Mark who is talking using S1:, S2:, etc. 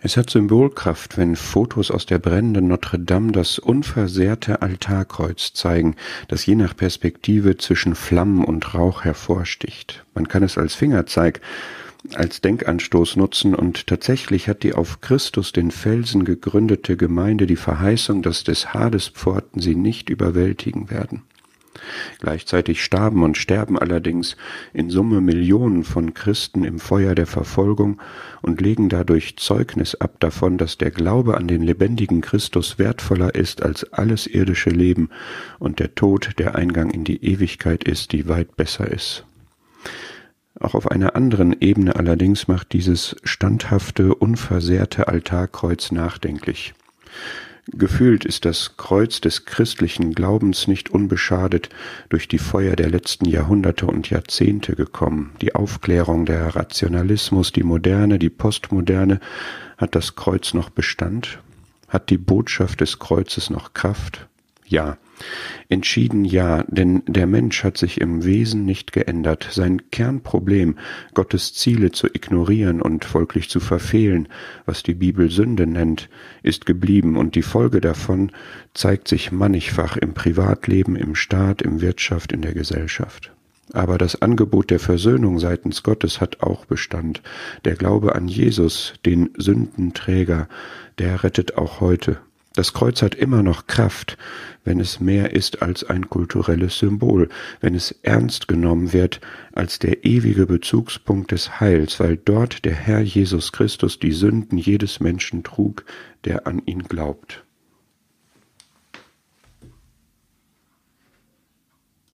S1: Es hat Symbolkraft, wenn Fotos aus der brennenden Notre Dame das unversehrte Altarkreuz zeigen, das je nach Perspektive zwischen Flammen und Rauch hervorsticht. Man kann es als Fingerzeig, als Denkanstoß nutzen und tatsächlich hat die auf Christus den Felsen gegründete Gemeinde die Verheißung, dass des Hades Pforten sie nicht überwältigen werden. Gleichzeitig starben und sterben allerdings in Summe Millionen von Christen im Feuer der Verfolgung und legen dadurch Zeugnis ab davon, dass der Glaube an den lebendigen Christus wertvoller ist als alles irdische Leben und der Tod der Eingang in die Ewigkeit ist, die weit besser ist. Auch auf einer anderen Ebene allerdings macht dieses standhafte, unversehrte Altarkreuz nachdenklich. Gefühlt ist das Kreuz des christlichen Glaubens nicht unbeschadet durch die Feuer der letzten Jahrhunderte und Jahrzehnte gekommen. Die Aufklärung, der Rationalismus, die Moderne, die Postmoderne, hat das Kreuz noch Bestand? Hat die Botschaft des Kreuzes noch Kraft? Ja, entschieden ja, denn der Mensch hat sich im Wesen nicht geändert. Sein Kernproblem, Gottes Ziele zu ignorieren und folglich zu verfehlen, was die Bibel Sünde nennt, ist geblieben und die Folge davon zeigt sich mannigfach im Privatleben, im Staat, im Wirtschaft, in der Gesellschaft. Aber das Angebot der Versöhnung seitens Gottes hat auch Bestand. Der Glaube an Jesus, den Sündenträger, der rettet auch heute. Das Kreuz hat immer noch Kraft, wenn es mehr ist als ein kulturelles Symbol, wenn es ernst genommen wird als der ewige Bezugspunkt des Heils, weil dort der Herr Jesus Christus die Sünden jedes Menschen trug, der an ihn glaubt.